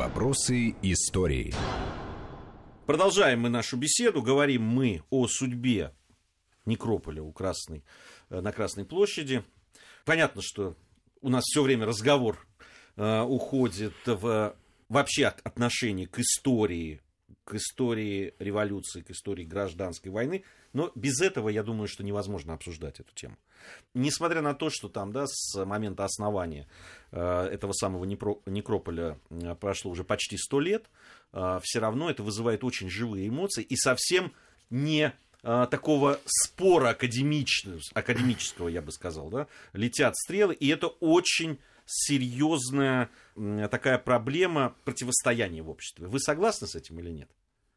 Вопросы истории. Продолжаем мы нашу беседу. Говорим мы о судьбе некрополя у Красной, э, на Красной площади. Понятно, что у нас все время разговор э, уходит в вообще от отношений к истории, к истории революции, к истории гражданской войны. Но без этого, я думаю, что невозможно обсуждать эту тему. Несмотря на то, что там, да, с момента основания э, этого самого некрополя э, прошло уже почти сто лет, э, все равно это вызывает очень живые эмоции и совсем не э, такого спора академического, академического, я бы сказал, да, летят стрелы, и это очень серьезная такая проблема противостояния в обществе. Вы согласны с этим или нет?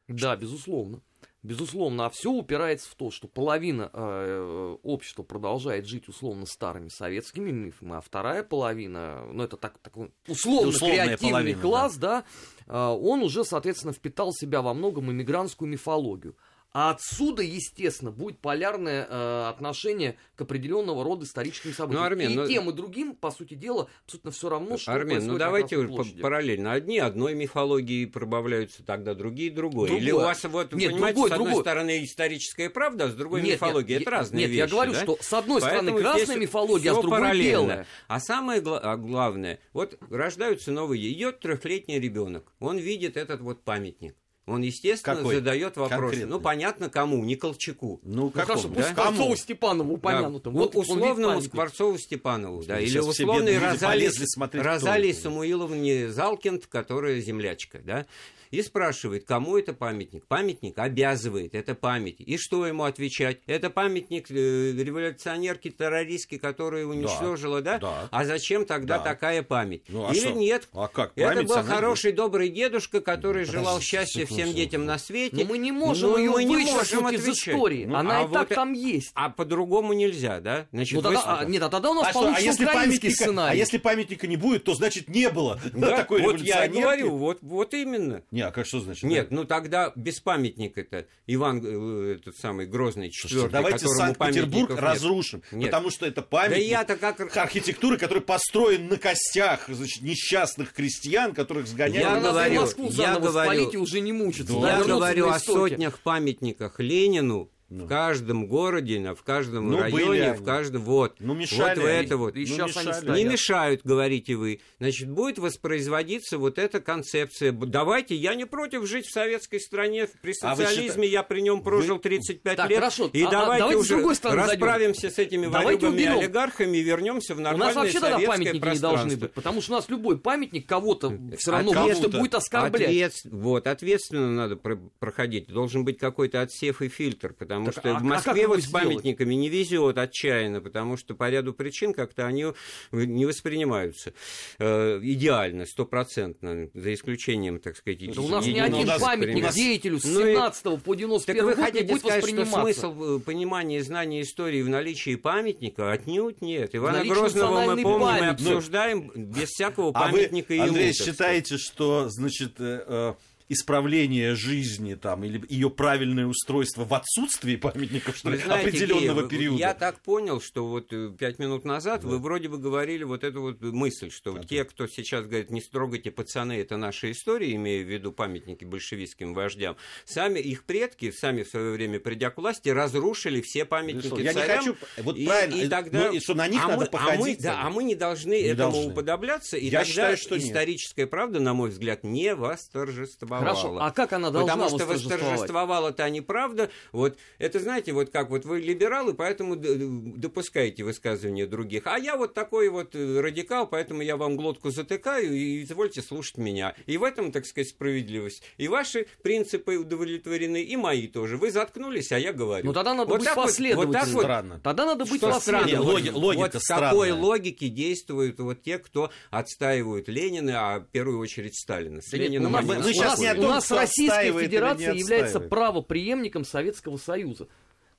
Да, безусловно. Безусловно, а все упирается в то, что половина э, общества продолжает жить условно старыми советскими мифами, а вторая половина, ну это так, такой условно креативный половина, класс, да, да э, он уже, соответственно, впитал в себя во многом иммигрантскую мифологию. А отсюда, естественно, будет полярное э, отношение к определенного рода историческим событиям. Ну, Армен, и ну... тем, и другим, по сути дела, абсолютно все равно, что Армен, ну давайте параллельно. Одни одной мифологии пробавляются, тогда другие другой. Другое. Или у вас, вот, нет, понимаете, другой, с одной другой. стороны историческая правда, а с другой нет, мифология. Нет, Это разные нет, вещи. Нет, я говорю, да? что с одной Поэтому стороны красная мифология, а с другой параллельно. белая. А самое гла- главное, вот рождаются новые, идет трехлетний ребенок, он видит этот вот памятник. Он, естественно, Какой? задает вопрос. Конкретный? Ну, понятно, кому, не Колчаку. Ну, ну, да? Скворцову Степанову упомянутому. Да. Вот условному Скворцову Степанову, да, или условной Розалии, Розалии Самуиловне Залкинд, которая землячка, да и спрашивает, кому это памятник. Памятник обязывает, это память. И что ему отвечать? Это памятник э, революционерки, террористки, которая уничтожила, да? да? А зачем тогда да. такая память? Ну, а Или что? нет? А как? Память, это был хороший, есть? добрый дедушка, который Подожди, желал счастья всем детям на свете. Но мы не можем Но ее мы не можем из истории. Ну, Она а и вот так э... там есть. А по-другому нельзя, да? Значит, ну, тогда, а, нет, а тогда у нас а получится что, а если памятника, сценарий. А если памятника не будет, то значит не было да, такой Вот я говорю, вот, вот именно. Не, а как что значит? Нет, ну тогда без памятника-то Иван, э, этот самый Грозный четвертый, Давайте Санкт-Петербург разрушим, нет. потому что это памятник да как... архитектуры, который построен на костях значит, несчастных крестьян, которых сгоняли. Я говорю, я говорю, уже не мучиться. Я говорю о сотнях памятниках Ленину, ну. В каждом городе, в каждом ну, районе, в каждом вот. Ну мешали. Вот это вот. И ну, мешали. Не мешают, говорите вы. Значит, будет воспроизводиться вот эта концепция. Давайте, я не против жить в советской стране. При а социализме а я при нем прожил 35 так, лет. Хорошо. И а, давайте, давайте уже расправимся с этими ворюгами олигархами и вернемся в нормальное У нас вообще тогда памятники не должны быть, потому что у нас любой памятник кого-то все равно кого будет оскорблять. Ответ, вот, ответственно надо проходить. Должен быть какой-то отсев и фильтр, потому Потому так, что а, в Москве а вот с памятниками не везет отчаянно, потому что по ряду причин как-то они не воспринимаются э, идеально, стопроцентно, за исключением, так сказать, да У нас ни один памятник нас... деятелю с 17 ну, по 91 год вы хотите будет сказать, что смысл э, понимания и знания истории в наличии памятника отнюдь нет. Ивана Грозного мы помним памятник. и обсуждаем без всякого а памятника вы, и Андрей, считаете, что, значит, э, э исправление жизни там, или ее правильное устройство в отсутствии памятников что ли, знаете, определенного Гея, периода. Я так понял, что вот э, пять минут назад да. вы вроде бы говорили вот эту вот мысль, что да, те, кто сейчас говорит, не строгайте пацаны, это наша история, имея в виду памятники большевистским вождям, сами их предки, сами в свое время придя к власти, разрушили все памятники я царям. Не хочу, вот и, правильно, и тогда, ну, и что на них а надо мы, походить. А мы, да, а мы не должны не этому должны. уподобляться, и я тогда считаю, что историческая нет. правда, на мой взгляд, не восторжествовала. Хорошо, а как она должна Потому что восторжествовала-то неправда. Вот это, знаете, вот как вот вы либералы, поэтому допускаете высказывания других. А я вот такой вот э, радикал, поэтому я вам глотку затыкаю и извольте слушать меня. И в этом, так сказать, справедливость. И ваши принципы удовлетворены, и мои тоже. Вы заткнулись, а я говорю. Ну тогда надо вот быть последовательным. Вот, вот странно. Тогда надо быть последовательным. Логи, логика вот в какой логике действуют вот те, кто отстаивают Ленина, а в первую очередь Сталина. С Лениным мы, мы сейчас не о том, у нас Российская Федерация является правоприемником Советского Союза.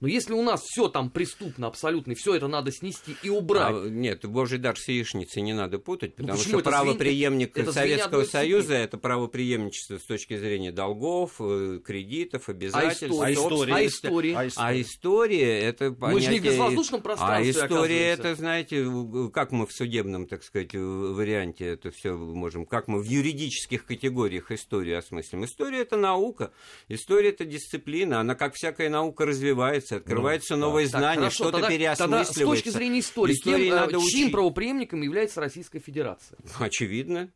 Но если у нас все там преступно абсолютно, и все это надо снести и убрать. А, нет, Божий дар с яичницей не надо путать, ну, потому ну, что правоприемник это Советского Союза это правоприемничество с точки зрения долгов, э, кредитов, обязательств. А история? А история? А история, а история это понятие... Мы же не в безвоздушном пространстве, А история это, знаете, как мы в судебном, так сказать, варианте это все можем, как мы в юридических категориях историю осмыслим. История это наука, история это дисциплина, она как всякая наука развивается развивается, открываются ну, новые да. знания, что-то переосмысливается. Тогда, с точки зрения истории, истории кем, надо чьим правоприемником является Российская Федерация? Очевидно.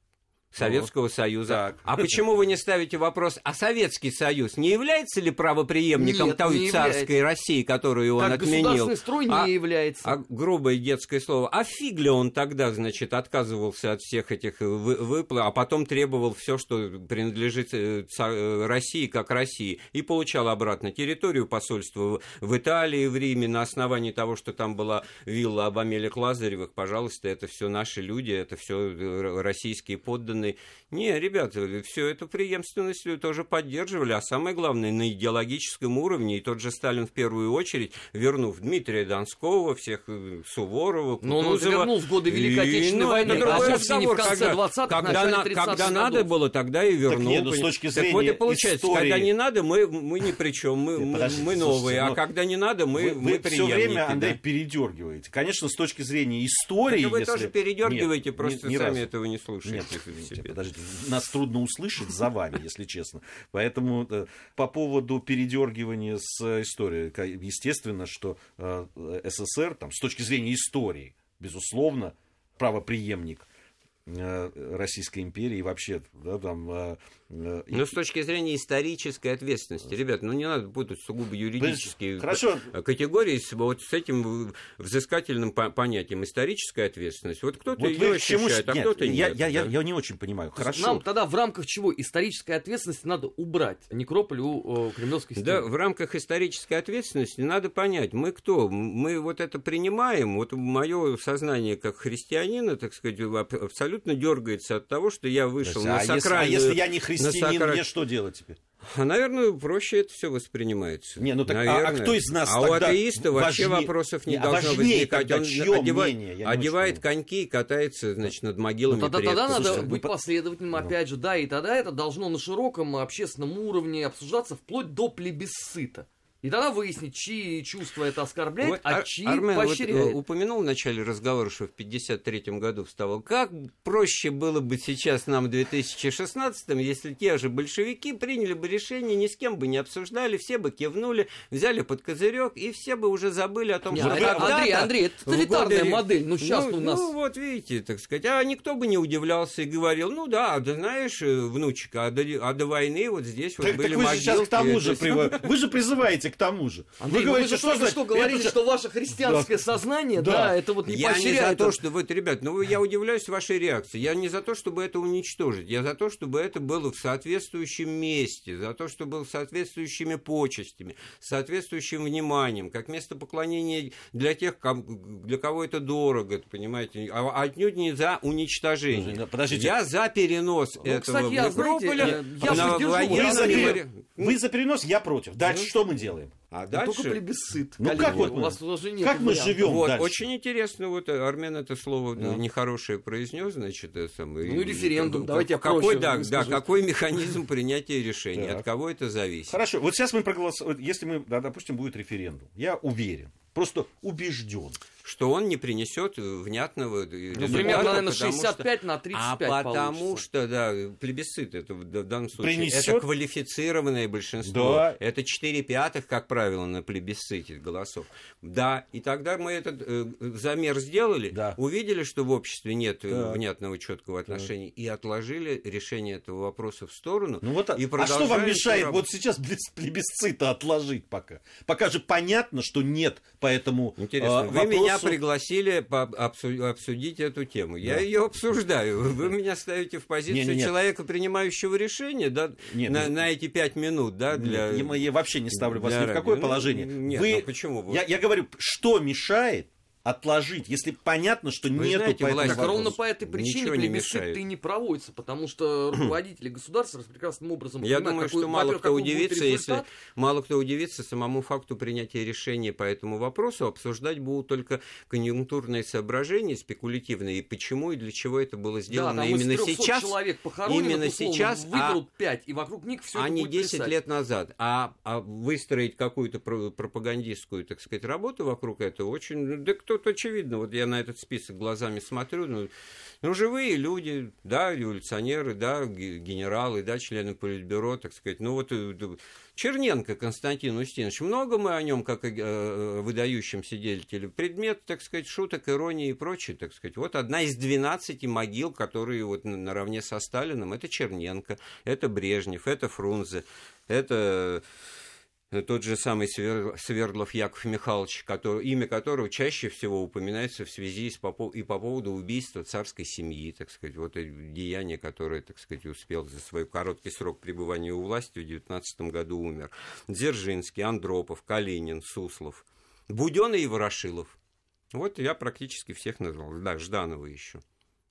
Советского вот. Союза. Так. А почему вы не ставите вопрос, а Советский Союз не является ли правоприемником Нет, той царской является. России, которую он как отменил? строй не а, является. А грубое детское слово. А фиг ли он тогда, значит, отказывался от всех этих выплат, а потом требовал все, что принадлежит э, э, России как России, и получал обратно территорию посольства в Италии, в Риме, на основании того, что там была вилла Абамелек Лазаревых, пожалуйста, это все наши люди, это все э, российские подданные подданные. Не, ребята, всю эту преемственность тоже поддерживали, а самое главное, на идеологическом уровне, и тот же Сталин в первую очередь, вернув Дмитрия Донского, всех э, Суворова, Но он вернул в годы Великой Отечественной и, ну, войны, а вовсе не в конце 20-х, когда, когда, когда надо было, тогда и вернул. Так, нет, ну, с точки зрения так вот и получается, истории... когда не надо, мы, мы ни при чем, мы, мы, мы новые, а когда не надо, мы, вы, мы вы все время, Андрей, да? передергиваете. Конечно, с точки зрения истории... Это вы если... тоже передергиваете, нет, просто ни, ни сами разу. этого не слушаете. Нет, подождите, нас трудно услышать за вами, если честно. Поэтому э, по поводу передергивания с историей, естественно, что э, СССР, там, с точки зрения истории, безусловно, правоприемник Э, Российской империи и вообще, да, там... Э, э, ну, с точки зрения исторической ответственности, ребят, ну, не надо путать сугубо юридические Хорошо. категории с, вот с этим взыскательным понятием историческая ответственность. Вот кто-то вот ее ощущает, чему... а кто-то нет. Я, я, да? я, я не очень понимаю. Хорошо. Нам тогда в рамках чего исторической ответственности надо убрать некрополь у Кремлевской стены? Да, в рамках исторической ответственности надо понять, мы кто? Мы вот это принимаем, вот мое сознание как христианина, так сказать, абсолютно абсолютно дергается от того, что я вышел есть, на сакральную... Если, а если я не христианин, сакра... мне что делать теперь? А, наверное, проще это все воспринимается. Не, ну так, наверное. А, а кто из нас А у атеиста вообще важнее... вопросов не, не должно возникать. Он одевает, мнение, одевает коньки и катается, значит, над могилами ну, тогда, тогда надо Слушайте, быть вы... последовательным, ну. опять же, да, и тогда это должно на широком общественном уровне обсуждаться вплоть до плебисцита. И тогда выяснить, чьи чувства это оскорбляет, вот, а чьи Армен поощряет. Вот, э, упомянул в начале разговора, что в 1953 году вставал. Как проще было бы сейчас нам в 2016, если те же большевики приняли бы решение, ни с кем бы не обсуждали, все бы кивнули, взяли под козырек, и все бы уже забыли о том, Нет, что это, Андрей, Андрей, это тоталитарная годы... модель. Ну, сейчас ну, у нас... Ну, вот видите, так сказать. А никто бы не удивлялся и говорил, ну да, да знаешь, э, внучка, а до, а до войны вот здесь так, вот были так вы могилки. Же сейчас к тому же, вы же призываете к тому же. Андрей, вы ну говорите, вы что, что, что говорите, это... что ваше христианское да. сознание, да. да, это вот не Я не за то, что вот, ребят, ну я удивляюсь вашей реакции. Я не за то, чтобы это уничтожить. Я за то, чтобы это было в соответствующем месте, за то, чтобы было соответствующими почестями, соответствующим вниманием, как место поклонения для тех, для кого это дорого, понимаете, а отнюдь не за уничтожение. Подождите. Я за перенос ну, этого кстати, я, знаете, я, на вы, за, вы за перенос, я против. Дальше ну, что мы делаем? А дальше... Только плебисцит. Ну как вот у вас уже нет Как мы живем вот, дальше? Очень интересно, вот Армен это слово да. нехорошее произнес, значит, это самое. Ну референдум, как, давайте какой, да, да, какой механизм принятия решения, от кого это зависит? Хорошо, вот сейчас мы проголосуем, если мы, да, допустим, будет референдум, я уверен, просто убежден, что он не принесет внятного ну, результата. Примерно, наверное, 65 что... на 35 А потому получится. что, да, плебисцит, это в данном случае, принесет... это квалифицированное большинство. Да. Это 4 пятых, как правило, на плебисците голосов. Да, и тогда мы этот э, замер сделали, да. увидели, что в обществе нет э, да. внятного четкого отношения, да. и отложили решение этого вопроса в сторону. Ну вот, и а что вам мешает работать. вот сейчас плебисцита отложить пока? Пока же понятно, что нет, поэтому Интересно, э, вы меня пригласили обсудить эту тему. Я да. ее обсуждаю. Вы меня ставите в позицию не, не, человека, принимающего решение да, нет, на, на эти пять минут. Да, для... Я вообще не ставлю вас ни в какое ну, положение. Нет, вы... ну почему? Я, я говорю, что мешает отложить, если понятно, что Вы нету знаете, по власть, так ровно по этой причине плебисцит и не проводится, потому что руководители государства прекрасным образом Я думаю, какой, что мало кто удивится, если мало кто удивится самому факту принятия решения по этому вопросу, обсуждать будут только конъюнктурные соображения, спекулятивные, и почему и для чего это было сделано да, именно сейчас. человек именно сейчас, выберут а, 5, и вокруг них все а не 10 писать. лет назад. А, а выстроить какую-то пропагандистскую, так сказать, работу вокруг этого очень... Да кто-то очевидно, вот я на этот список глазами смотрю, ну, ну, живые люди, да, революционеры, да, генералы, да, члены политбюро, так сказать. Ну, вот э, Черненко Константин Устинович, много мы о нем, как о э, выдающемся деятеле, предмет, так сказать, шуток, иронии и прочее, так сказать. Вот одна из 12 могил, которые вот наравне со Сталиным, это Черненко, это Брежнев, это Фрунзе, это Э, тот же самый Свердлов Яков Михайлович, который, имя которого чаще всего упоминается в связи с, по, и по поводу убийства царской семьи, так сказать, вот деяние, которое, так сказать, успел за свой короткий срок пребывания у власти в 19 году умер. Дзержинский, Андропов, Калинин, Суслов, Буденный и Ворошилов. Вот я практически всех назвал, да, Жданова еще.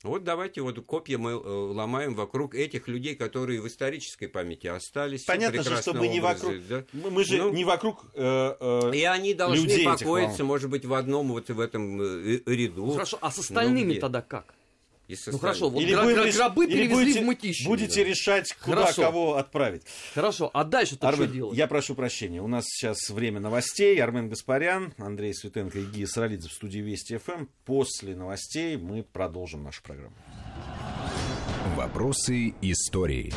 Вот давайте вот копья мы э, ломаем вокруг этих людей, которые в исторической памяти остались. Понятно же, что мы не вокруг, да? мы же ну, не вокруг э, э, И они должны покоиться, может быть, в одном вот в этом э, ряду. Хорошо, а с остальными ну, тогда как? И Ну хорошо, вот или гра- будем, гробы или перевезли будете, в мытищи. Будете да. решать, куда хорошо. кого отправить. Хорошо, а дальше-то Армен, что делать? Я прошу прощения, у нас сейчас время новостей. Армен Гаспарян, Андрей Светенко и Гия Саралидзе в студии Вести ФМ. После новостей мы продолжим нашу программу. Вопросы истории.